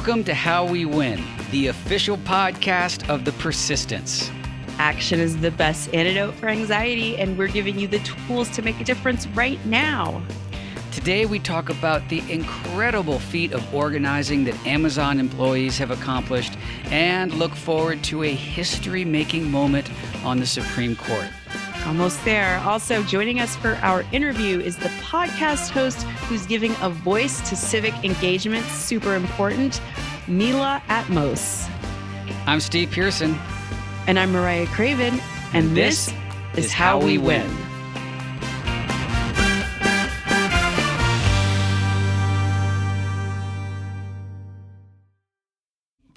Welcome to How We Win, the official podcast of the Persistence. Action is the best antidote for anxiety, and we're giving you the tools to make a difference right now. Today, we talk about the incredible feat of organizing that Amazon employees have accomplished and look forward to a history making moment on the Supreme Court. Almost there. Also, joining us for our interview is the podcast host who's giving a voice to civic engagement, super important, Mila Atmos. I'm Steve Pearson. And I'm Mariah Craven. And this, this is How We Win.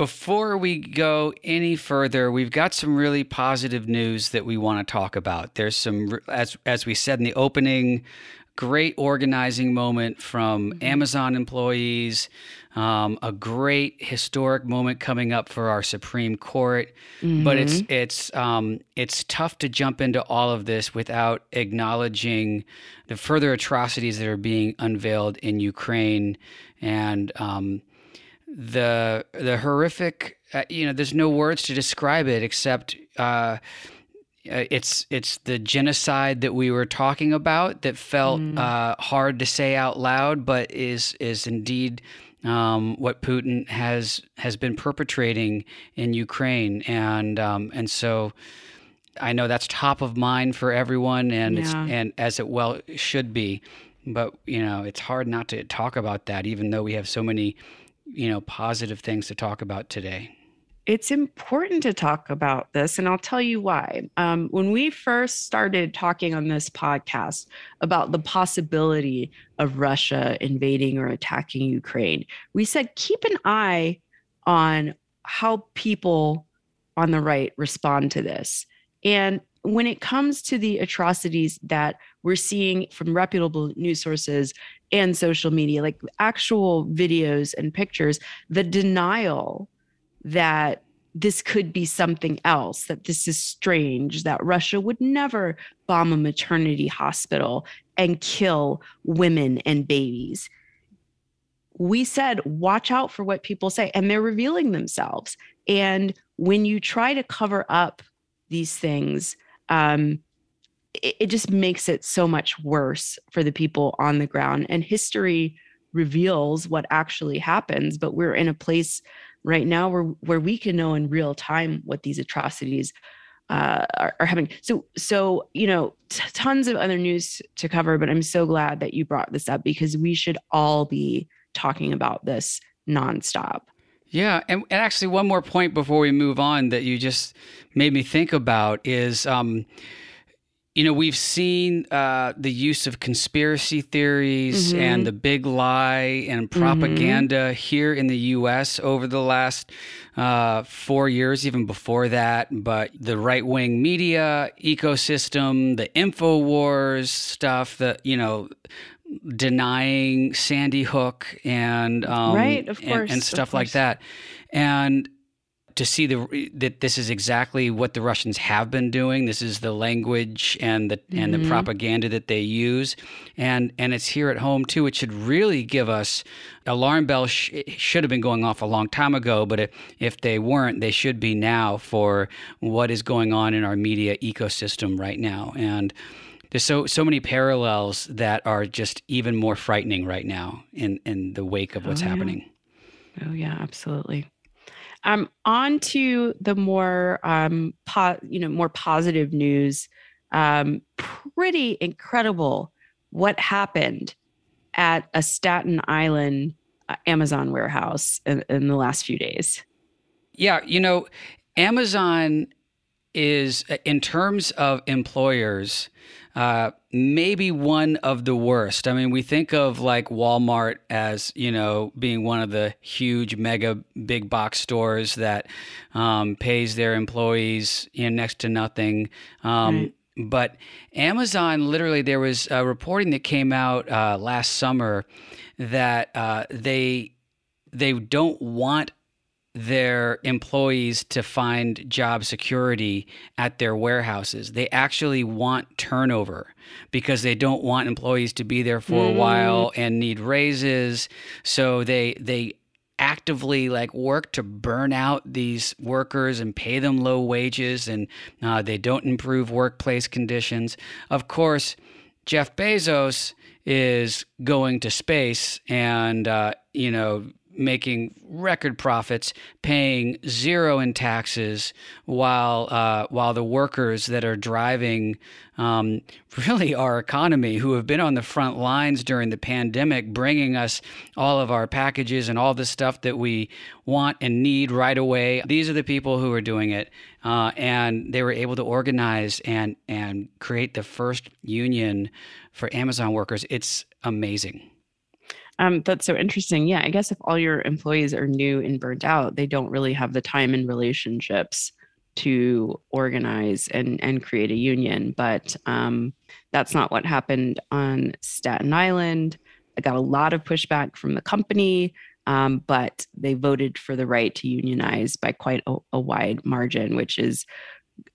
Before we go any further, we've got some really positive news that we want to talk about. There's some, as as we said in the opening, great organizing moment from mm-hmm. Amazon employees. Um, a great historic moment coming up for our Supreme Court, mm-hmm. but it's mm-hmm. it's um, it's tough to jump into all of this without acknowledging the further atrocities that are being unveiled in Ukraine and um, the the horrific. Uh, you know, there's no words to describe it except. Uh, uh, it's it's the genocide that we were talking about that felt mm. uh, hard to say out loud, but is is indeed um, what Putin has has been perpetrating in Ukraine, and um, and so I know that's top of mind for everyone, and yeah. it's and as it well should be, but you know it's hard not to talk about that, even though we have so many you know positive things to talk about today it's important to talk about this, and I'll tell you why. Um, when we first started talking on this podcast about the possibility of Russia invading or attacking Ukraine, we said keep an eye on how people on the right respond to this. And when it comes to the atrocities that we're seeing from reputable news sources and social media, like actual videos and pictures, the denial that this could be something else, that this is strange, that Russia would never bomb a maternity hospital and kill women and babies. We said, watch out for what people say, and they're revealing themselves. And when you try to cover up these things, um, it, it just makes it so much worse for the people on the ground. And history reveals what actually happens, but we're in a place right now where where we can know in real time what these atrocities uh, are, are, having. So so you know t- tons of other news to cover, but I'm so glad that you brought this up because we should all be talking about this nonstop. Yeah, and, and actually one more point before we move on that you just made me think about is. Um, you know, we've seen uh, the use of conspiracy theories mm-hmm. and the big lie and propaganda mm-hmm. here in the U.S. over the last uh, four years, even before that. But the right wing media ecosystem, the InfoWars stuff, the, you know, denying Sandy Hook and um, right, of course, and, and stuff like that. And to see the that this is exactly what the Russians have been doing. This is the language and the mm-hmm. and the mm-hmm. propaganda that they use, and and it's here at home too. It should really give us alarm bells. Sh- should have been going off a long time ago, but if, if they weren't, they should be now for what is going on in our media ecosystem right now. And there's so so many parallels that are just even more frightening right now in in the wake of what's oh, yeah. happening. Oh yeah, absolutely. Um, on to the more, um, po- you know, more positive news. Um, pretty incredible what happened at a Staten Island uh, Amazon warehouse in, in the last few days. Yeah, you know, Amazon is in terms of employers uh, maybe one of the worst. I mean, we think of like Walmart as you know being one of the huge mega big box stores that um, pays their employees you know, next to nothing. Um, right. But Amazon, literally, there was a reporting that came out uh, last summer that uh, they they don't want their employees to find job security at their warehouses. They actually want turnover because they don't want employees to be there for mm. a while and need raises. So they they actively like work to burn out these workers and pay them low wages and uh, they don't improve workplace conditions. Of course, Jeff Bezos is going to space and, uh, you know, making record profits, paying zero in taxes, while uh, while the workers that are driving um, really our economy, who have been on the front lines during the pandemic, bringing us all of our packages and all the stuff that we want and need right away. These are the people who are doing it, uh, and they were able to organize and and create the first union for Amazon workers. It's amazing. Um, that's so interesting. Yeah, I guess if all your employees are new and burnt out, they don't really have the time and relationships to organize and and create a union. But um, that's not what happened on Staten Island. I got a lot of pushback from the company, um, but they voted for the right to unionize by quite a, a, wide margin, which is,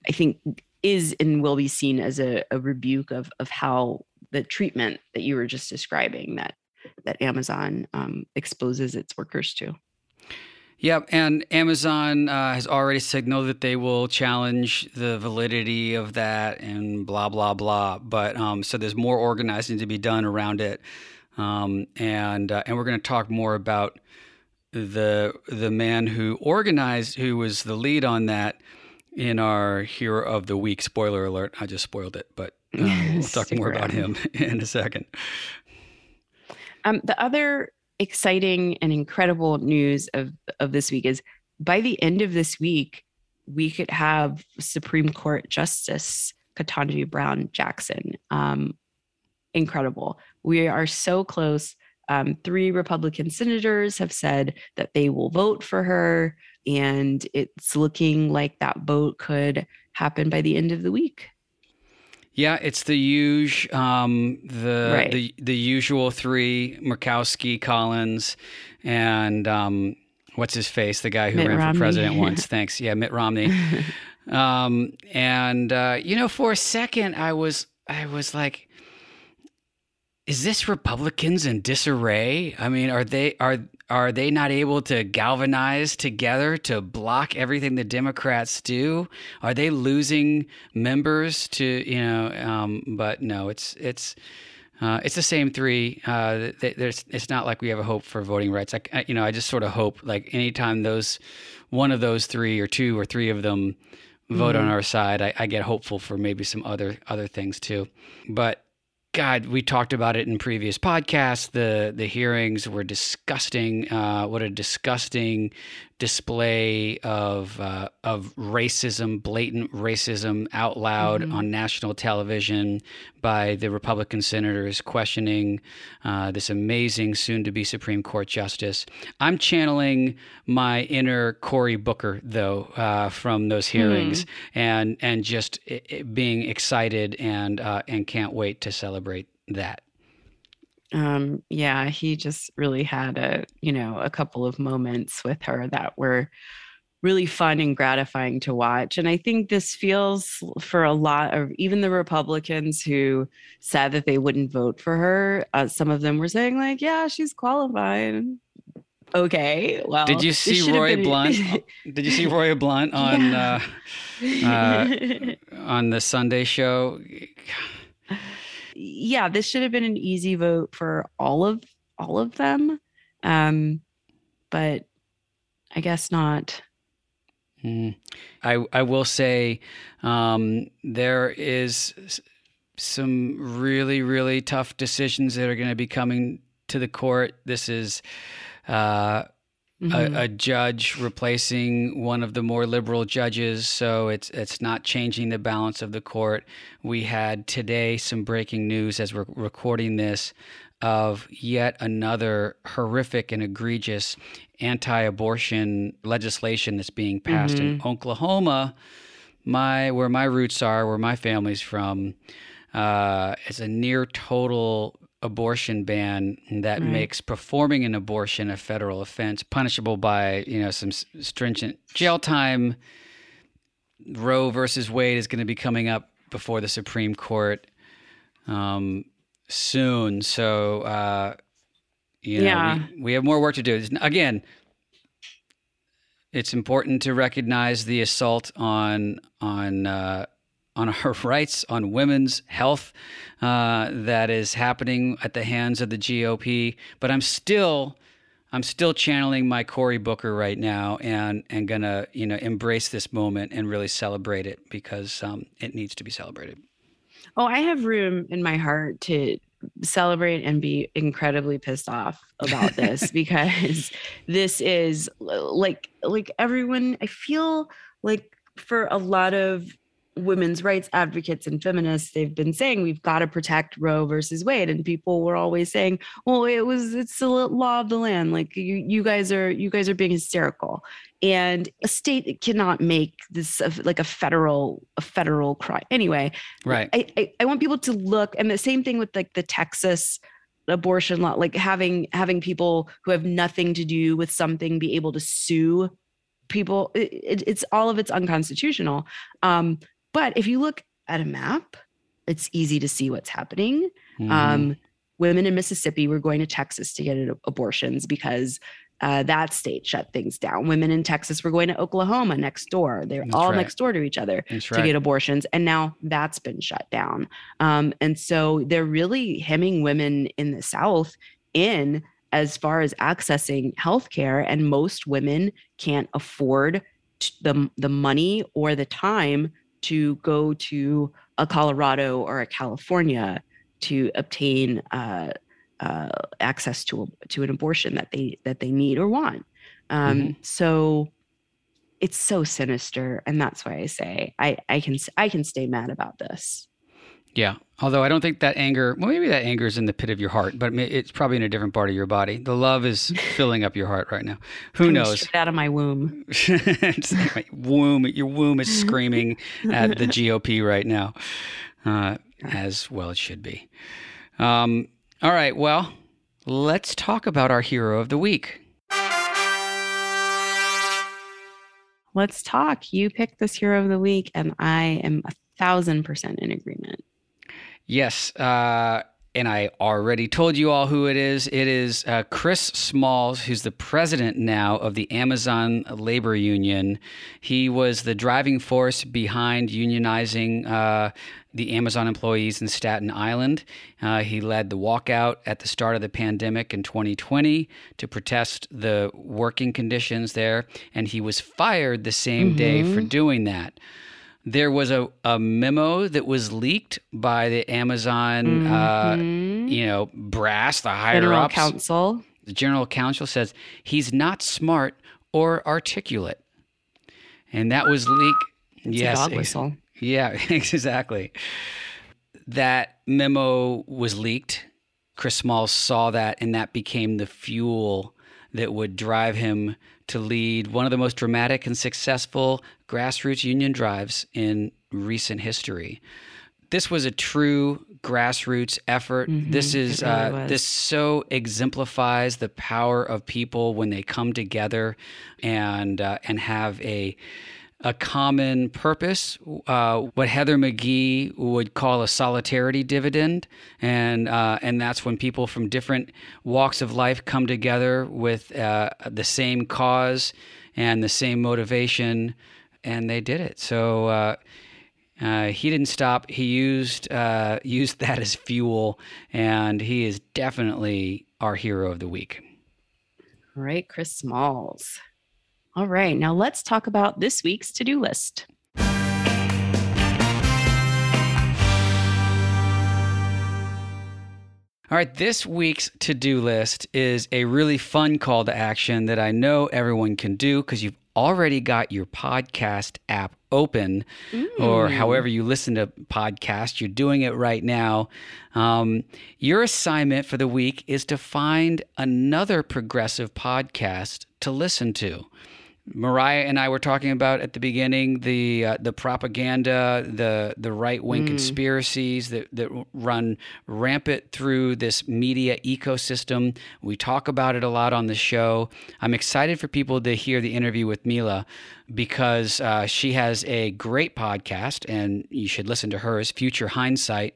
I think, is and will be seen as a, a rebuke of of how the treatment that you were just describing that that Amazon um, exposes its workers to. Yep, and Amazon uh, has already signaled that they will challenge the validity of that and blah blah blah. But um, so there's more organizing to be done around it, um, and uh, and we're going to talk more about the the man who organized, who was the lead on that, in our hero of the week. Spoiler alert! I just spoiled it, but uh, we'll talk more about him in a second. Um, the other exciting and incredible news of, of this week is by the end of this week, we could have Supreme Court Justice Ketanji Brown Jackson. Um, incredible. We are so close. Um, three Republican senators have said that they will vote for her, and it's looking like that vote could happen by the end of the week. Yeah, it's the huge, um, the right. the the usual three: Murkowski, Collins, and um, what's his face, the guy who Mitt ran Romney. for president once. Thanks. Yeah, Mitt Romney. um, and uh, you know, for a second, I was I was like, is this Republicans in disarray? I mean, are they are are they not able to galvanize together to block everything the Democrats do? Are they losing members to you know? Um, but no, it's it's. Uh, it's the same three. Uh, there's, it's not like we have a hope for voting rights. I, you know, I just sort of hope like anytime those, one of those three or two or three of them vote mm-hmm. on our side, I, I, get hopeful for maybe some other other things too. But God, we talked about it in previous podcasts. The the hearings were disgusting. Uh, what a disgusting display of uh, of racism, blatant racism out loud mm-hmm. on national television by the Republican senators questioning uh, this amazing soon-to-be Supreme Court justice. I'm channeling my inner Cory Booker though uh, from those hearings, mm. and and just it, it being excited and uh, and can't wait to celebrate that um yeah he just really had a you know a couple of moments with her that were really fun and gratifying to watch and i think this feels for a lot of even the republicans who said that they wouldn't vote for her uh, some of them were saying like yeah she's qualified okay well did you see roy been... blunt did you see roy blunt on yeah. uh, uh, on the sunday show yeah, this should have been an easy vote for all of all of them. Um, but I guess not. Mm. I I will say um, there is some really really tough decisions that are going to be coming to the court. This is uh, mm-hmm. a, a, judge replacing one of the more liberal judges, so it's it's not changing the balance of the court. We had today some breaking news as we're recording this of yet another horrific and egregious anti-abortion legislation that's being passed mm-hmm. in Oklahoma, my where my roots are, where my family's from. Uh, it's a near total abortion ban that right. makes performing an abortion a federal offense, punishable by you know some stringent jail time. Roe versus Wade is going to be coming up before the Supreme Court um, soon, so uh, you know yeah. we, we have more work to do. Again, it's important to recognize the assault on on uh, on our rights, on women's health uh, that is happening at the hands of the GOP. But I'm still I'm still channeling my Cory Booker right now, and and gonna you know embrace this moment and really celebrate it because um, it needs to be celebrated. Oh, I have room in my heart to celebrate and be incredibly pissed off about this because this is like like everyone. I feel like for a lot of women's rights advocates and feminists they've been saying we've got to protect roe versus wade. And people were always saying well it was it's the law of the land. Like you you guys are you guys are being hysterical. And a state cannot make this a, like a federal a federal crime. Anyway right. I, I i want people to look and the same thing with like the texas abortion law like having having people who have nothing to do with something be able to sue people it, it's all of it's unconstitutional. Um but if you look at a map, it's easy to see what's happening. Mm-hmm. Um, women in Mississippi were going to Texas to get abortions because uh, that state shut things down. Women in Texas were going to Oklahoma next door. They're that's all right. next door to each other that's to right. get abortions. And now that's been shut down. Um, and so they're really hemming women in the South in as far as accessing healthcare. And most women can't afford the, the money or the time to go to a Colorado or a California to obtain uh, uh, access to a, to an abortion that they that they need or want. Um, mm-hmm. So it's so sinister, and that's why I say I I can I can stay mad about this. Yeah. Although I don't think that anger, well, maybe that anger is in the pit of your heart, but it's probably in a different part of your body. The love is filling up your heart right now. Who knows? out of my womb. womb. Your womb is screaming at the GOP right now, uh, as well it should be. Um, all right. Well, let's talk about our hero of the week. Let's talk. You picked this hero of the week, and I am a thousand percent in agreement. Yes. Uh, and I already told you all who it is. It is uh, Chris Smalls, who's the president now of the Amazon Labor Union. He was the driving force behind unionizing uh, the Amazon employees in Staten Island. Uh, he led the walkout at the start of the pandemic in 2020 to protest the working conditions there, and he was fired the same mm-hmm. day for mm-hmm. doing that there was a, a memo that was leaked by the Amazon, uh, mm-hmm. uh, you know, brass, the higher General ups. Counsel. The general counsel says he's not smart or articulate, and that was leaked. yes, dog whistle. Yeah, exactly. That memo was leaked. Chris Small saw that, and that became the fuel that would drive him to lead one of the most dramatic and successful grassroots union drives in recent history. This was a true grassroots effort. Mm-hmm, this is really uh, this so exemplifies the power of people when they come together and uh, and have a a common purpose, uh, what Heather McGhee would call a solidarity dividend, and uh, and that's when people from different walks of life come together with uh, the same cause and the same motivation, and they did it. So. Uh, uh, he didn't stop. He used uh, used that as fuel, and he is definitely our hero of the week. All right, Chris Smalls. All right, now let's talk about this week's to do list. All right, this week's to do list is a really fun call to action that I know everyone can do because you've already got your podcast app open mm. or however you listen to podcasts, you're doing it right now. Um, your assignment for the week is to find another progressive podcast to listen to. Mariah and I were talking about at the beginning the uh, the propaganda, the the right wing mm. conspiracies that that run rampant through this media ecosystem. We talk about it a lot on the show. I'm excited for people to hear the interview with Mila because uh, she has a great podcast, and you should listen to hers, Future Hindsight.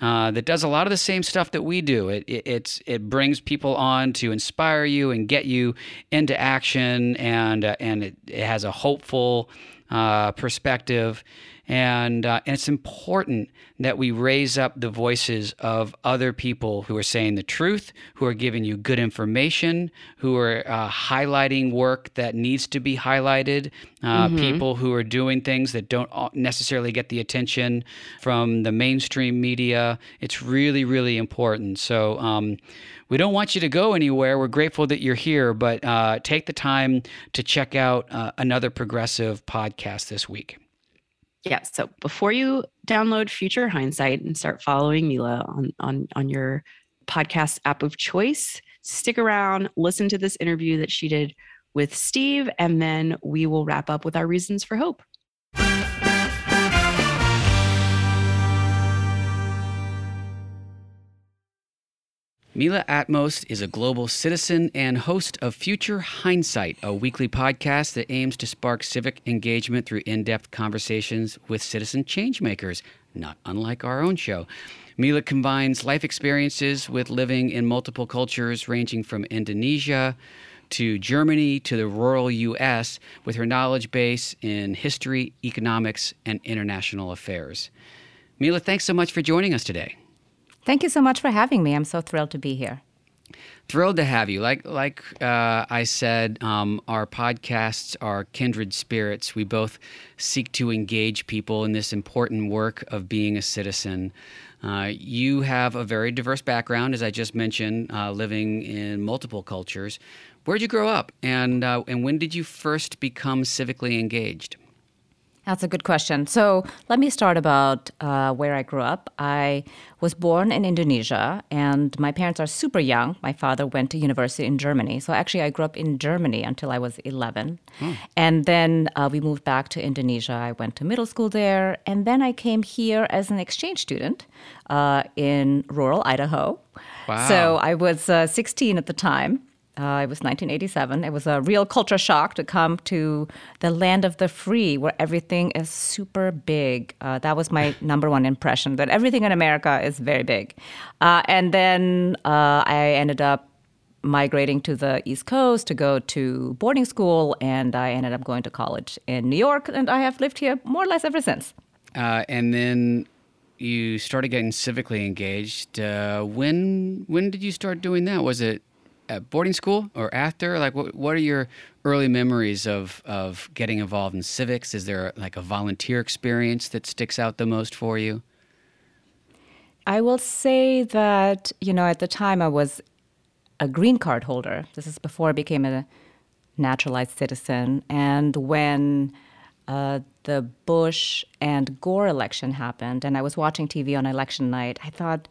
Uh, that does a lot of the same stuff that we do. It, it, it's, it brings people on to inspire you and get you into action, and, uh, and it, it has a hopeful uh, perspective. And, uh, and it's important that we raise up the voices of other people who are saying the truth, who are giving you good information, who are uh, highlighting work that needs to be highlighted, uh, mm-hmm. people who are doing things that don't necessarily get the attention from the mainstream media. It's really, really important. So, um, we don't want you to go anywhere. We're grateful that you're here, but uh, take the time to check out uh, another progressive podcast this week. Yeah. So before you download Future Hindsight and start following Mila on on on your podcast app of choice, stick around, listen to this interview that she did with Steve, and then we will wrap up with our reasons for hope. Mila Atmos is a global citizen and host of Future Hindsight, a weekly podcast that aims to spark civic engagement through in depth conversations with citizen changemakers, not unlike our own show. Mila combines life experiences with living in multiple cultures, ranging from Indonesia to Germany to the rural U.S., with her knowledge base in history, economics, and international affairs. Mila, thanks so much for joining us today. Thank you so much for having me. I'm so thrilled to be here. Thrilled to have you. Like like uh, I said, um, our podcasts are kindred spirits. We both seek to engage people in this important work of being a citizen. Uh, you have a very diverse background, as I just mentioned, uh, living in multiple cultures. Where'd you grow up, and uh, and when did you first become civically engaged? That's a good question. So let me start about uh, where I grew up. I was born in Indonesia, and my parents are super young. My father went to university in Germany. So actually, I grew up in Germany until I was 11. Hmm. And then uh, we moved back to Indonesia. I went to middle school there. And then I came here as an exchange student uh, in rural Idaho. Wow. So I was uh, 16 at the time. Uh, it was 1987. It was a real culture shock to come to the land of the free, where everything is super big. Uh, that was my number one impression that everything in America is very big. Uh, and then uh, I ended up migrating to the East Coast to go to boarding school, and I ended up going to college in New York, and I have lived here more or less ever since. Uh, and then you started getting civically engaged. Uh, when when did you start doing that? Was it at boarding school or after? Like, what, what are your early memories of, of getting involved in civics? Is there like a volunteer experience that sticks out the most for you? I will say that, you know, at the time I was a green card holder. This is before I became a naturalized citizen. And when uh, the Bush and Gore election happened, and I was watching TV on election night, I thought,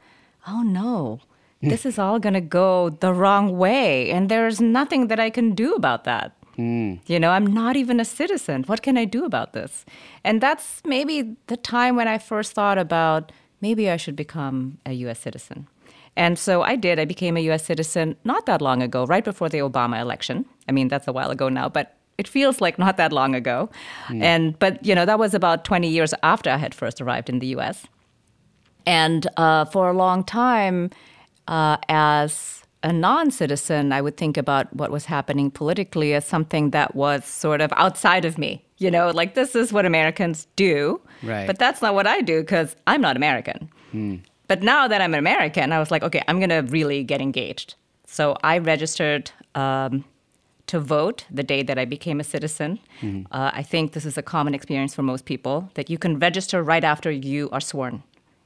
oh no, this is all going to go the wrong way. And there's nothing that I can do about that. Mm. You know, I'm not even a citizen. What can I do about this? And that's maybe the time when I first thought about maybe I should become a US citizen. And so I did. I became a US citizen not that long ago, right before the Obama election. I mean, that's a while ago now, but it feels like not that long ago. Mm. And but you know, that was about 20 years after I had first arrived in the US. And uh, for a long time, uh, as a non citizen, I would think about what was happening politically as something that was sort of outside of me. You know, like this is what Americans do. Right. But that's not what I do because I'm not American. Hmm. But now that I'm an American, I was like, okay, I'm going to really get engaged. So I registered um, to vote the day that I became a citizen. Mm-hmm. Uh, I think this is a common experience for most people that you can register right after you are sworn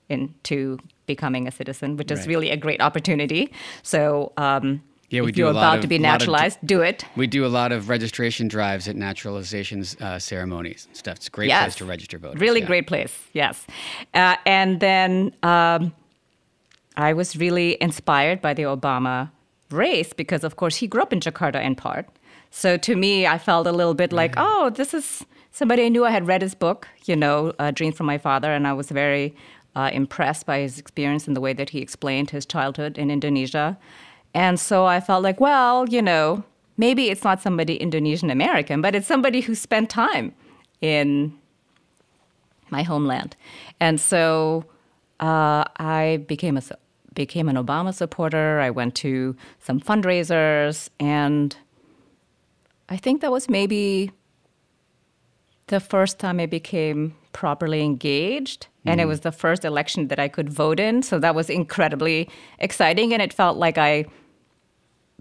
into becoming a citizen, which is right. really a great opportunity. So, um, yeah, we if do you're about of, to be naturalized, of, do it. We do a lot of registration drives at naturalization uh, ceremonies and stuff. It's a great yes. place to register voters. Really yeah. great place, yes. Uh, and then um, I was really inspired by the Obama race because, of course, he grew up in Jakarta in part. So to me, I felt a little bit like, oh, this is somebody I knew. I had read his book, you know, uh, Dream from My Father, and I was very uh, impressed by his experience and the way that he explained his childhood in Indonesia. And so I felt like, well, you know, maybe it's not somebody Indonesian American, but it's somebody who spent time in my homeland. And so uh, I became a became an Obama supporter. I went to some fundraisers, and I think that was maybe the first time I became properly engaged. And it was the first election that I could vote in. So that was incredibly exciting. And it felt like I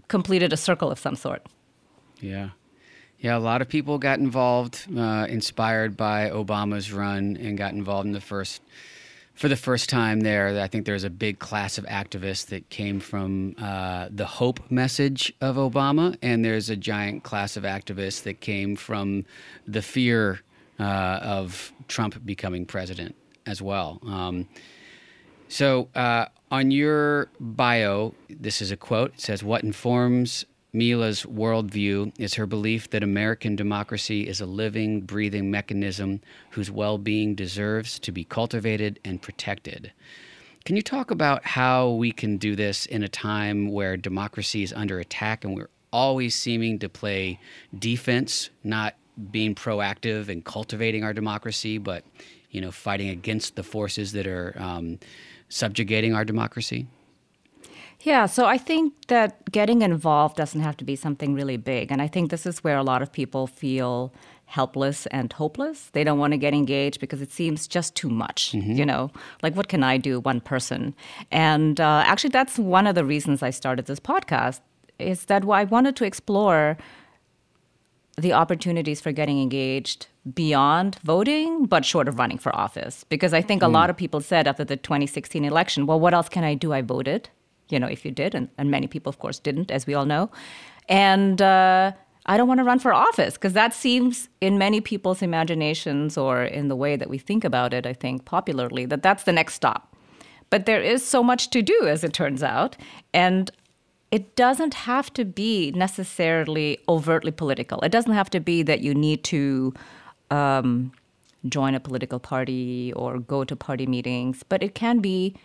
completed a circle of some sort. Yeah. Yeah, a lot of people got involved, uh, inspired by Obama's run, and got involved in the first, for the first time there. I think there's a big class of activists that came from uh, the hope message of Obama, and there's a giant class of activists that came from the fear uh, of Trump becoming president as well. Um, so, uh, on your bio, this is a quote. It says, What informs Mila's worldview is her belief that American democracy is a living, breathing mechanism whose well being deserves to be cultivated and protected. Can you talk about how we can do this in a time where democracy is under attack and we're always seeming to play defense, not being proactive and cultivating our democracy, but you know, fighting against the forces that are um, subjugating our democracy? Yeah, so I think that getting involved doesn't have to be something really big. And I think this is where a lot of people feel helpless and hopeless. They don't want to get engaged because it seems just too much, mm-hmm. you know? Like, what can I do, one person? And uh, actually, that's one of the reasons I started this podcast, is that I wanted to explore the opportunities for getting engaged beyond voting, but short of running for office. Because I think a mm. lot of people said after the 2016 election, well, what else can I do? I voted, you know, if you did. And, and many people, of course, didn't, as we all know. And uh, I don't want to run for office because that seems in many people's imaginations or in the way that we think about it, I think, popularly, that that's the next stop. But there is so much to do, as it turns out. And it doesn't have to be necessarily overtly political. It doesn't have to be that you need to um, join a political party or go to party meetings, but it can be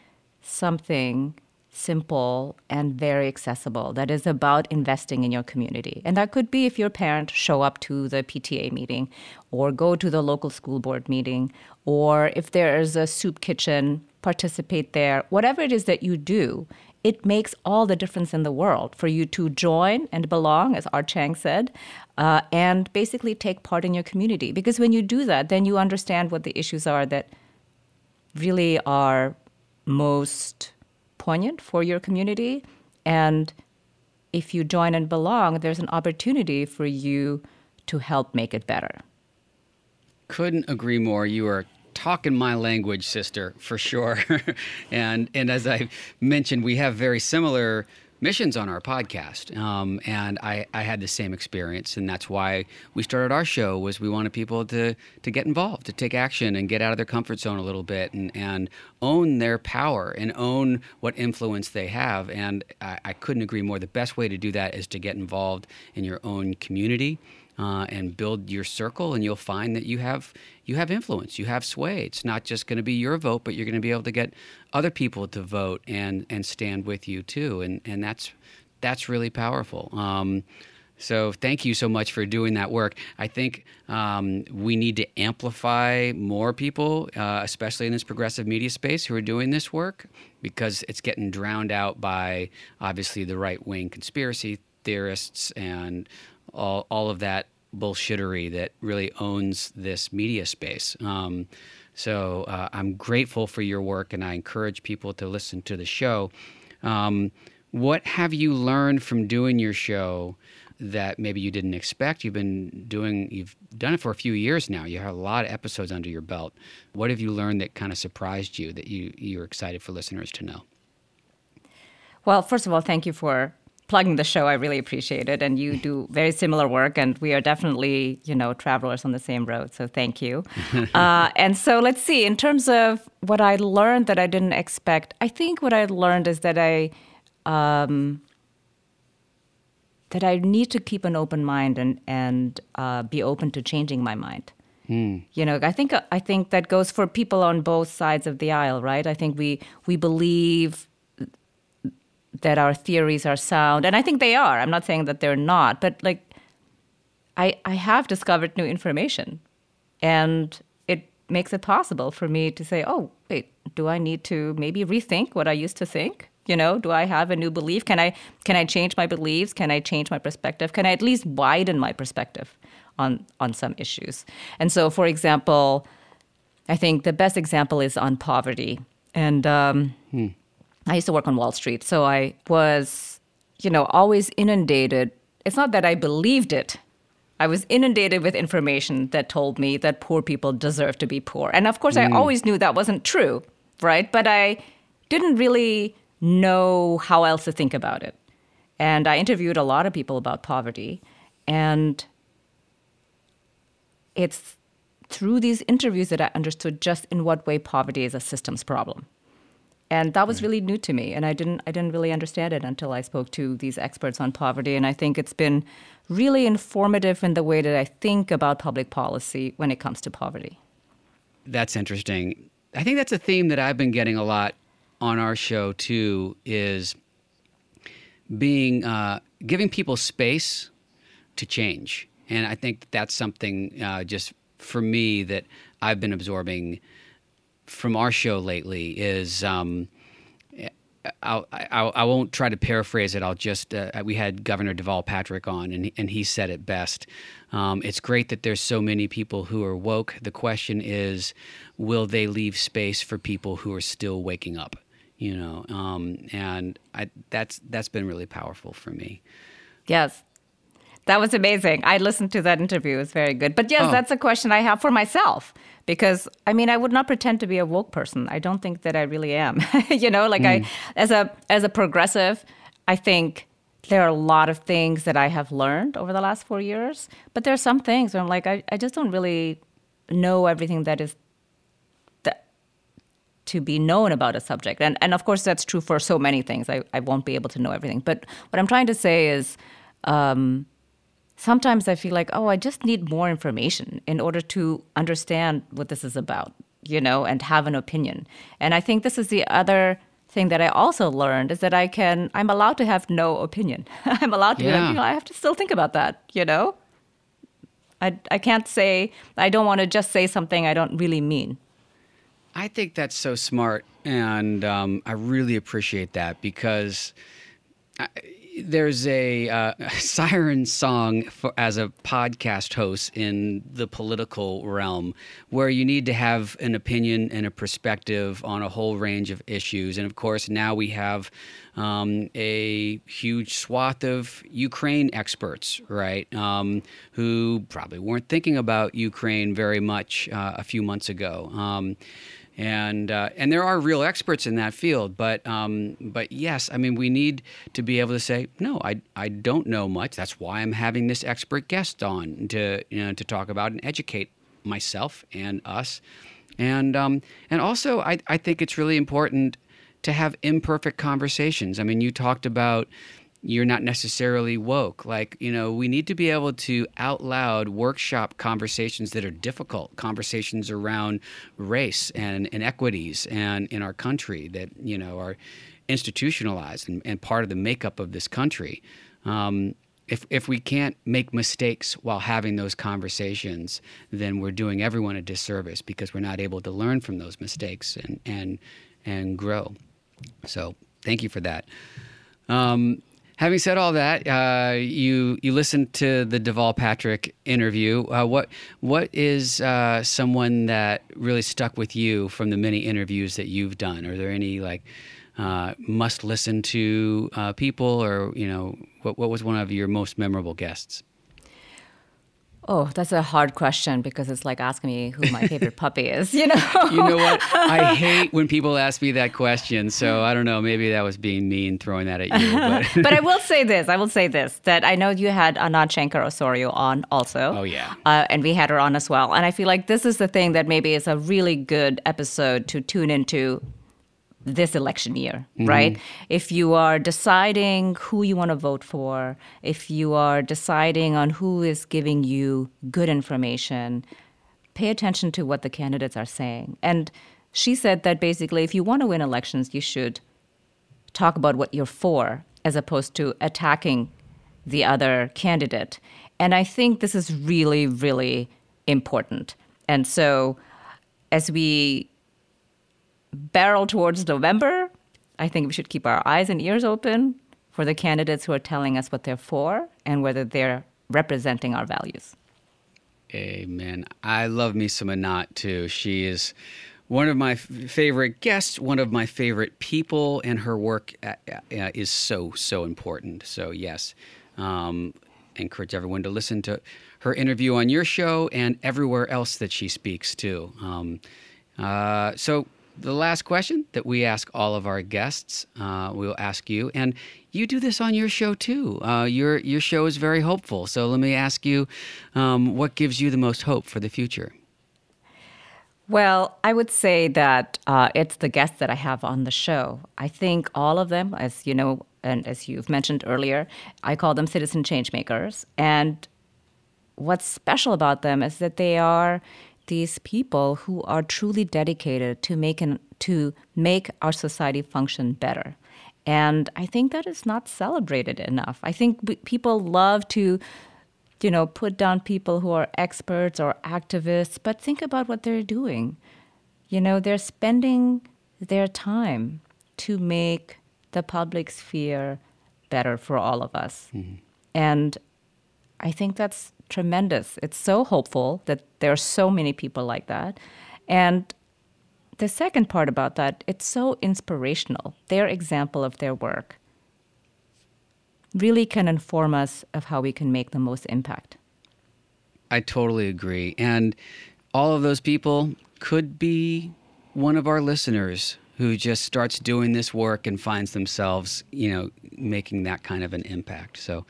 something simple and very accessible that is about investing in your community. And that could be if your parents show up to the PTA meeting or go to the local school board meeting or if there is a soup kitchen, participate there. Whatever it is that you do, it makes all the difference in the world for you to join and belong, as Art Chang said, uh, and basically take part in your community. Because when you do that, then you understand what the issues are that really are most poignant for your community. And if you join and belong, there's an opportunity for you to help make it better. Couldn't agree more. You are talking my language, sister, for sure. and and as I mentioned, we have very similar missions on our podcast. Um, and I, I had the same experience and that's why we started our show was we wanted people to to get involved to take action and get out of their comfort zone a little bit and, and own their power and own what influence they have. And I, I couldn't agree more. The best way to do that is to get involved in your own community uh, and build your circle, and you'll find that you have you have influence, you have sway. It's not just going to be your vote, but you're going to be able to get other people to vote and and stand with you too, and and that's that's really powerful. Um, so thank you so much for doing that work. I think um, we need to amplify more people, uh, especially in this progressive media space, who are doing this work because it's getting drowned out by obviously the right wing conspiracy theorists and all, all of that bullshittery that really owns this media space. Um, so uh, I'm grateful for your work, and I encourage people to listen to the show. Um, what have you learned from doing your show that maybe you didn't expect? You've been doing, you've done it for a few years now. You have a lot of episodes under your belt. What have you learned that kind of surprised you that you you're excited for listeners to know? Well, first of all, thank you for plugging the show. I really appreciate it. And you do very similar work, and we are definitely, you know, travelers on the same road. So thank you. uh, and so let's see. In terms of what I learned that I didn't expect, I think what I learned is that I. Um, that I need to keep an open mind and and uh, be open to changing my mind. Mm. You know, I think I think that goes for people on both sides of the aisle, right? I think we we believe that our theories are sound and i think they are i'm not saying that they're not but like i i have discovered new information and it makes it possible for me to say, oh, wait, do I need to maybe rethink what I used to think? You know, do I have a new belief? Can I can I change my beliefs? Can I change my perspective? Can I at least widen my perspective on on some issues? And so, for example, I think the best example is on poverty. And um, hmm. I used to work on Wall Street, so I was, you know, always inundated. It's not that I believed it I was inundated with information that told me that poor people deserve to be poor. And of course, mm. I always knew that wasn't true, right? But I didn't really know how else to think about it. And I interviewed a lot of people about poverty. And it's through these interviews that I understood just in what way poverty is a systems problem and that was really new to me and i didn't i didn't really understand it until i spoke to these experts on poverty and i think it's been really informative in the way that i think about public policy when it comes to poverty. That's interesting. I think that's a theme that i've been getting a lot on our show too is being uh, giving people space to change. And i think that's something uh, just for me that i've been absorbing from our show lately is um, I'll, I'll, I won't try to paraphrase it. I'll just uh, we had Governor Deval Patrick on, and and he said it best. Um, it's great that there's so many people who are woke. The question is, will they leave space for people who are still waking up? You know, um, and I, that's that's been really powerful for me. Yes, that was amazing. I listened to that interview. It was very good. But yes, oh. that's a question I have for myself because I mean, I would not pretend to be a woke person. I don't think that I really am. you know, like mm. I as a as a progressive, I think there are a lot of things that I have learned over the last 4 years, but there are some things where I'm like I, I just don't really know everything that is to be known about a subject. And and of course that's true for so many things. I, I won't be able to know everything. But what I'm trying to say is um, sometimes I feel like, oh, I just need more information in order to understand what this is about, you know, and have an opinion. And I think this is the other thing that I also learned is that I can, I'm allowed to have no opinion. I'm allowed to yeah. be like, you know, I have to still think about that, you know? I, I can't say, I don't want to just say something I don't really mean. I think that's so smart. And um, I really appreciate that because. I, there's a uh, siren song for, as a podcast host in the political realm where you need to have an opinion and a perspective on a whole range of issues. And of course, now we have um, a huge swath of Ukraine experts, right, um, who probably weren't thinking about Ukraine very much uh, a few months ago. Um, and uh, and there are real experts in that field. But um, but yes, I mean we need to be able to say no, I I don't know much. That's why I'm having this expert guest on to you know to talk about and educate myself and us, and um, and also I I think it's really important to have imperfect conversations. I mean, you talked about you're not necessarily woke. Like, you know, we need to be able to out loud workshop conversations that are difficult, conversations around race and inequities and in our country that, you know, are institutionalized and, and part of the makeup of this country. Um, if, if we can't make mistakes while having those conversations, then we're doing everyone a disservice because we're not able to learn from those mistakes and, and, and grow. So thank you for that. Um, having said all that, uh, you you listened to the Deval Patrick interview. Uh, what what is uh, someone that really stuck with you from the many interviews that you've done? Are there any like uh, must listen to uh, people, or you know, what what was one of your most memorable guests? Oh, that's a hard question because it's like asking me who my favorite puppy is, you know? you know what? I hate when people ask me that question. So I don't know. Maybe that was being mean throwing that at you. But, but I will say this I will say this that I know you had Anat Shenker-Osorio on also. Oh, yeah. Uh, and we had her on as well. And I feel like this is the thing that maybe is a really good episode to tune into this election year, mm-hmm. right? If you are deciding who you want to vote for, if you are deciding on who is giving you good information, pay attention to what the candidates are saying. And she said that basically, if you want to win elections, you should talk about what you're for as opposed to attacking the other candidate. And I think this is really, really important. And so as we barrel towards November, I think we should keep our eyes and ears open for the candidates who are telling us what they're for and whether they're representing our values. Amen. I love me some Anat too. She is one of my f- favorite guests, one of my favorite people, and her work uh, uh, is so, so important. So, yes, um, encourage everyone to listen to her interview on your show and everywhere else that she speaks too. Um, uh, so, the last question that we ask all of our guests, uh, we'll ask you, and you do this on your show too. Uh, your your show is very hopeful. So let me ask you, um, what gives you the most hope for the future? Well, I would say that uh, it's the guests that I have on the show. I think all of them, as you know, and as you've mentioned earlier, I call them citizen change makers. And what's special about them is that they are these people who are truly dedicated to making to make our society function better. And I think that is not celebrated enough. I think people love to, you know, put down people who are experts or activists, but think about what they're doing. You know, they're spending their time to make the public sphere better for all of us. Mm-hmm. And I think that's tremendous. It's so hopeful that there are so many people like that. And the second part about that, it's so inspirational. Their example of their work really can inform us of how we can make the most impact. I totally agree. And all of those people could be one of our listeners who just starts doing this work and finds themselves, you know, making that kind of an impact. So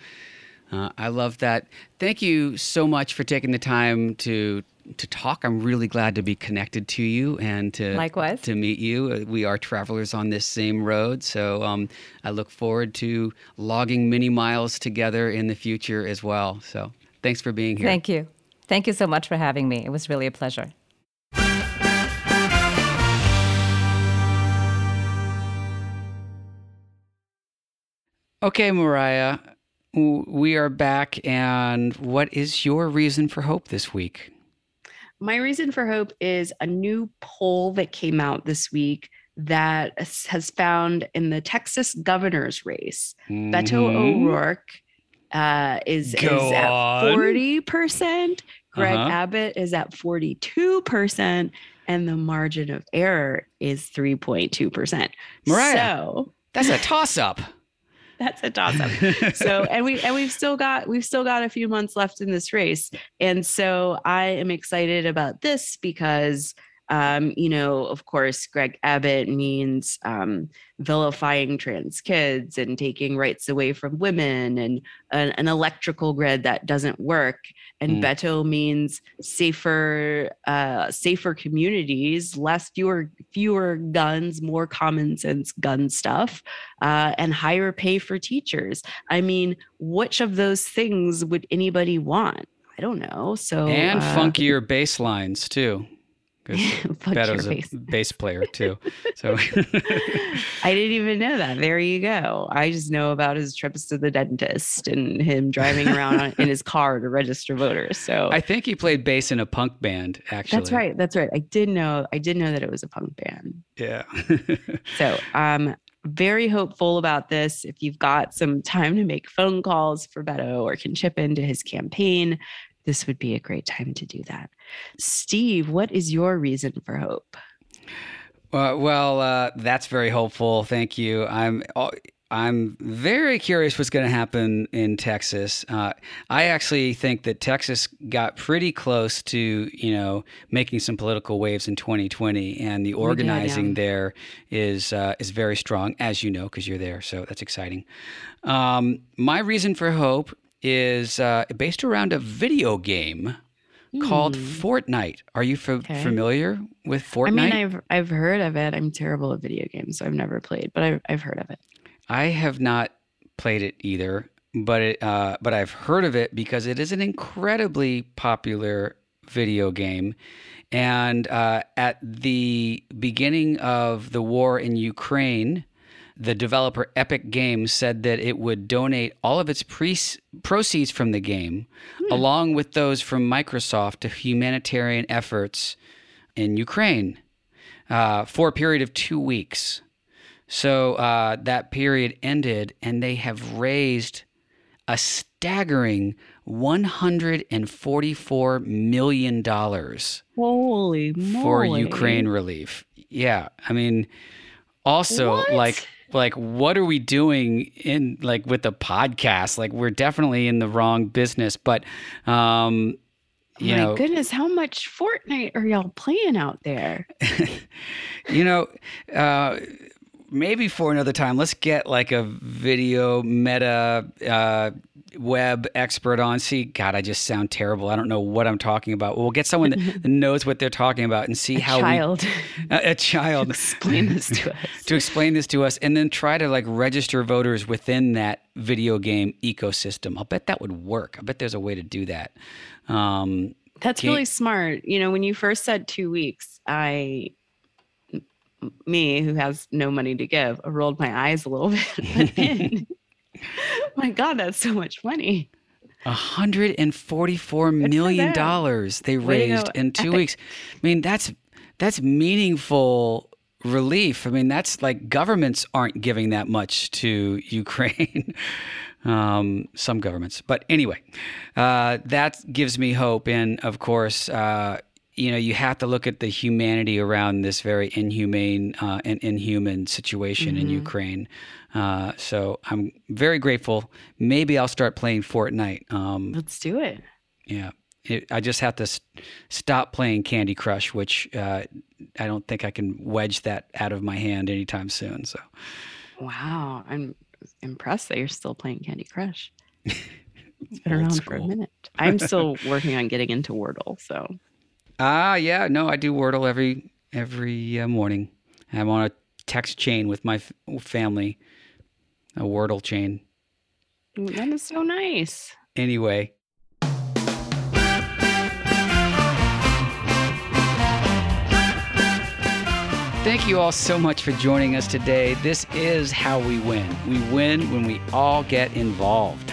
uh, I love that. Thank you so much for taking the time to to talk. I'm really glad to be connected to you and to likewise to meet you. Uh, we are travelers on this same road, so um, I look forward to logging many miles together in the future as well. So thanks for being here. Thank you. Thank you so much for having me. It was really a pleasure. Okay, Mariah, we are back. And what is your reason for hope this week? My reason for hope is a new poll that came out this week that has found in the Texas governor's race, mm-hmm. Beto O'Rourke uh, is, is at 40%. Greg uh-huh. Abbott is at 42%. And the margin of error is 3.2%. Mariah, so, that's a toss up. that's a toss up. so and we and we've still got we've still got a few months left in this race. And so I am excited about this because um, you know, of course, Greg Abbott means um, vilifying trans kids and taking rights away from women and an, an electrical grid that doesn't work and mm. Beto means safer, uh, safer communities, less fewer fewer guns, more common sense gun stuff, uh, and higher pay for teachers. I mean, which of those things would anybody want? I don't know. So and uh, funkier bass lines too. Beto's a bass player too. So I didn't even know that. There you go. I just know about his trips to the dentist and him driving around in his car to register voters. So I think he played bass in a punk band. Actually, that's right. That's right. I did know. I did know that it was a punk band. Yeah. so um, very hopeful about this. If you've got some time to make phone calls for Beto or can chip into his campaign, this would be a great time to do that. Steve, what is your reason for hope? Uh, well, uh, that's very hopeful. Thank you. I'm. Uh, I'm very curious what's going to happen in Texas. Uh, I actually think that Texas got pretty close to, you know, making some political waves in 2020, and the organizing did, yeah. there is uh, is very strong, as you know, because you're there. So that's exciting. Um, my reason for hope is uh, based around a video game called hmm. Fortnite. Are you f- okay. familiar with Fortnite? I mean, I've I've heard of it. I'm terrible at video games, so I've never played, but I've I've heard of it. I have not played it either, but it, uh, but I've heard of it because it is an incredibly popular video game. And uh, at the beginning of the war in Ukraine, the developer Epic Games said that it would donate all of its pre- proceeds from the game, hmm. along with those from Microsoft, to humanitarian efforts in Ukraine uh, for a period of two weeks. So uh, that period ended, and they have raised a staggering $144 million Holy moly. for Ukraine relief. Yeah. I mean, also, What? like, like what are we doing in like with the podcast like we're definitely in the wrong business but um you My know goodness, how much Fortnite are y'all playing out there? you know uh maybe for another time let's get like a video meta uh web expert on. See god i just sound terrible. I don't know what i'm talking about. We'll get someone that knows what they're talking about and see how Child, we a, a child. Explain this to us. to explain this to us and then try to like register voters within that video game ecosystem. I'll bet that would work. I bet there's a way to do that. Um That's Can't- really smart. You know, when you first said two weeks, I, me who has no money to give, I rolled my eyes a little bit. But then, my God, that's so much money. $144 million they raised in two Epic. weeks i mean that's that's meaningful relief i mean that's like governments aren't giving that much to ukraine um, some governments but anyway uh, that gives me hope and of course uh, you know you have to look at the humanity around this very inhumane uh, and inhuman situation in ukraine uh, so i'm very grateful maybe i'll start playing fortnite um, Let's do it. yeah. It, I just have to s- stop playing Candy Crush, which uh, I don't think I can wedge that out of my hand anytime soon. So, Wow. I'm impressed that you're still playing Candy Crush. It's been around for a minute. I'm still working on getting into Wordle. So ah, yeah, no, I do Wordle every every uh, morning. I'm on a text chain with my f- family, a Wordle chain. That is so nice. Anyway, Thank you all so much for joining us today. This is how we win. We win when we all get involved.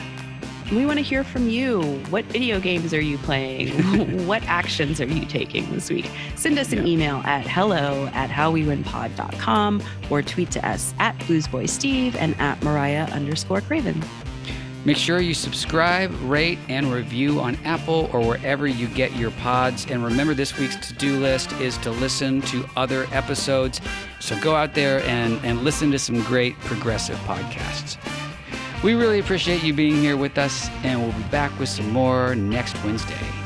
We want to hear from you. What video games are you playing? what actions are you taking this week? Send us an email at hello at howwewinpod.com or tweet to us at bluesboysteve and at mariah underscore craven. Make sure you subscribe, rate, and review on Apple or wherever you get your pods. And remember, this week's to do list is to listen to other episodes. So go out there and, and listen to some great progressive podcasts. We really appreciate you being here with us, and we'll be back with some more next Wednesday.